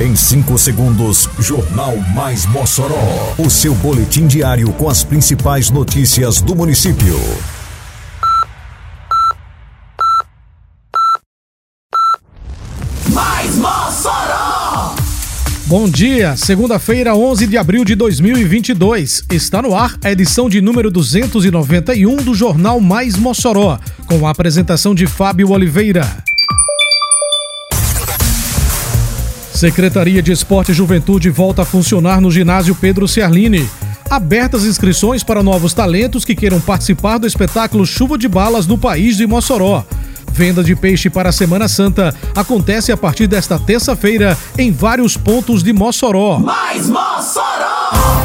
Em 5 segundos, Jornal Mais Mossoró. O seu boletim diário com as principais notícias do município. Mais Mossoró! Bom dia, segunda-feira, 11 de abril de 2022. Está no ar a edição de número 291 do Jornal Mais Mossoró, com a apresentação de Fábio Oliveira. Secretaria de Esporte e Juventude volta a funcionar no ginásio Pedro Ciarline. Abertas inscrições para novos talentos que queiram participar do espetáculo Chuva de Balas no país de Mossoró. Venda de peixe para a Semana Santa acontece a partir desta terça-feira em vários pontos de Mossoró. Mais Mossoró!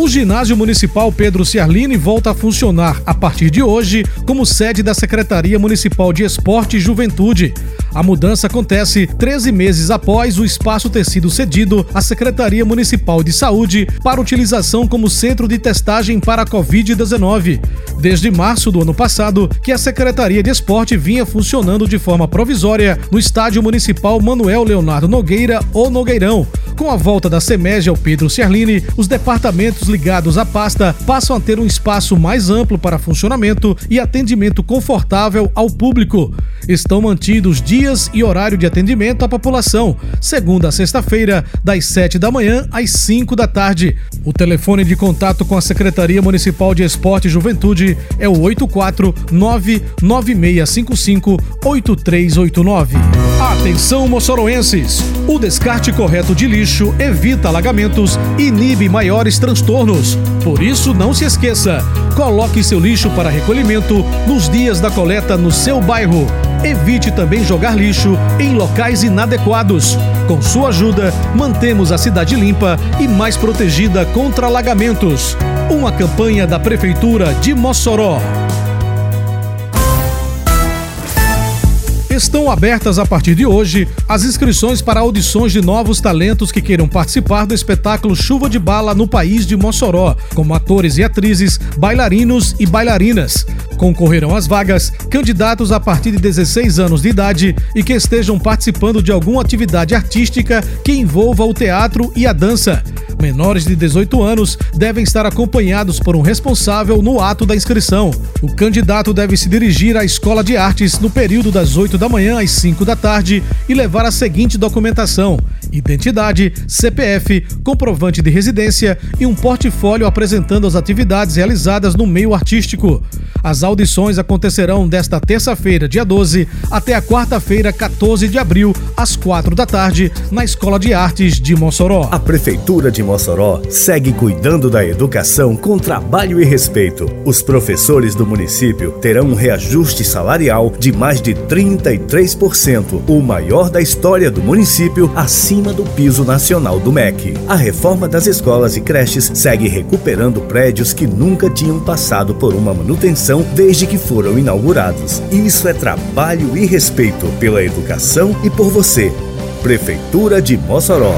O ginásio municipal Pedro Ciarline volta a funcionar a partir de hoje como sede da Secretaria Municipal de Esporte e Juventude. A mudança acontece 13 meses após o espaço ter sido cedido à Secretaria Municipal de Saúde para utilização como centro de testagem para a Covid-19. Desde março do ano passado, que a Secretaria de Esporte vinha funcionando de forma provisória no Estádio Municipal Manuel Leonardo Nogueira ou Nogueirão. Com a volta da SEMEG ao Pedro Ciarline, os departamentos ligados à pasta passam a ter um espaço mais amplo para funcionamento e atendimento confortável ao público. Estão mantidos dias e horário de atendimento à população, segunda a sexta-feira, das 7 da manhã às 5 da tarde. O telefone de contato com a Secretaria Municipal de Esporte e Juventude é o 849-9655-8389. Atenção, moçoroenses! O descarte correto de lixo evita alagamentos e inibe maiores transtornos. Por isso, não se esqueça: coloque seu lixo para recolhimento nos dias da coleta no seu bairro. Evite também jogar lixo em locais inadequados. Com sua ajuda, mantemos a cidade limpa e mais protegida contra alagamentos. Uma campanha da Prefeitura de Mossoró. Estão abertas a partir de hoje as inscrições para audições de novos talentos que queiram participar do espetáculo Chuva de Bala no país de Mossoró, como atores e atrizes, bailarinos e bailarinas. Concorrerão às vagas candidatos a partir de 16 anos de idade e que estejam participando de alguma atividade artística que envolva o teatro e a dança. Menores de 18 anos devem estar acompanhados por um responsável no ato da inscrição. O candidato deve se dirigir à Escola de Artes no período das 8 da manhã às 5 da tarde e levar a seguinte documentação: identidade, CPF, comprovante de residência e um portfólio apresentando as atividades realizadas no meio artístico. As audições acontecerão desta terça-feira, dia 12, até a quarta-feira, 14 de abril, às 4 da tarde, na Escola de Artes de Mossoró. A Prefeitura de Mossoró segue cuidando da educação com trabalho e respeito. Os professores do município terão um reajuste salarial de mais de 33%, o maior da história do município, acima do piso nacional do MEC. A reforma das escolas e creches segue recuperando prédios que nunca tinham passado por uma manutenção desde que foram inaugurados. Isso é trabalho e respeito pela educação e por você. Prefeitura de Mossoró.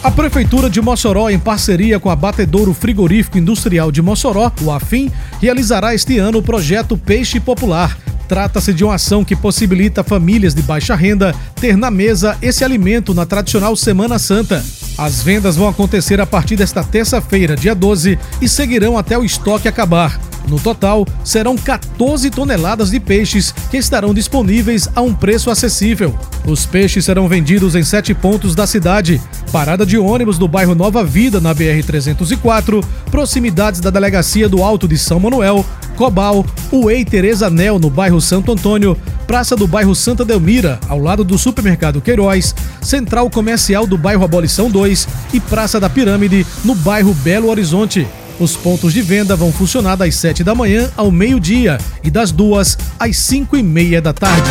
A Prefeitura de Mossoró, em parceria com a Batedouro Frigorífico Industrial de Mossoró, o AFIM, realizará este ano o projeto Peixe Popular. Trata-se de uma ação que possibilita famílias de baixa renda ter na mesa esse alimento na tradicional Semana Santa. As vendas vão acontecer a partir desta terça-feira, dia 12, e seguirão até o estoque acabar. No total, serão 14 toneladas de peixes que estarão disponíveis a um preço acessível. Os peixes serão vendidos em sete pontos da cidade: parada de ônibus do bairro Nova Vida, na BR-304, proximidades da delegacia do Alto de São Manuel, Cobal, Uei Tereza Nel, no bairro Santo Antônio, Praça do bairro Santa Delmira, ao lado do supermercado Queiroz, Central Comercial do bairro Abolição 2 e Praça da Pirâmide, no bairro Belo Horizonte. Os pontos de venda vão funcionar das 7 da manhã ao meio-dia e das 2 às 5 e meia da tarde.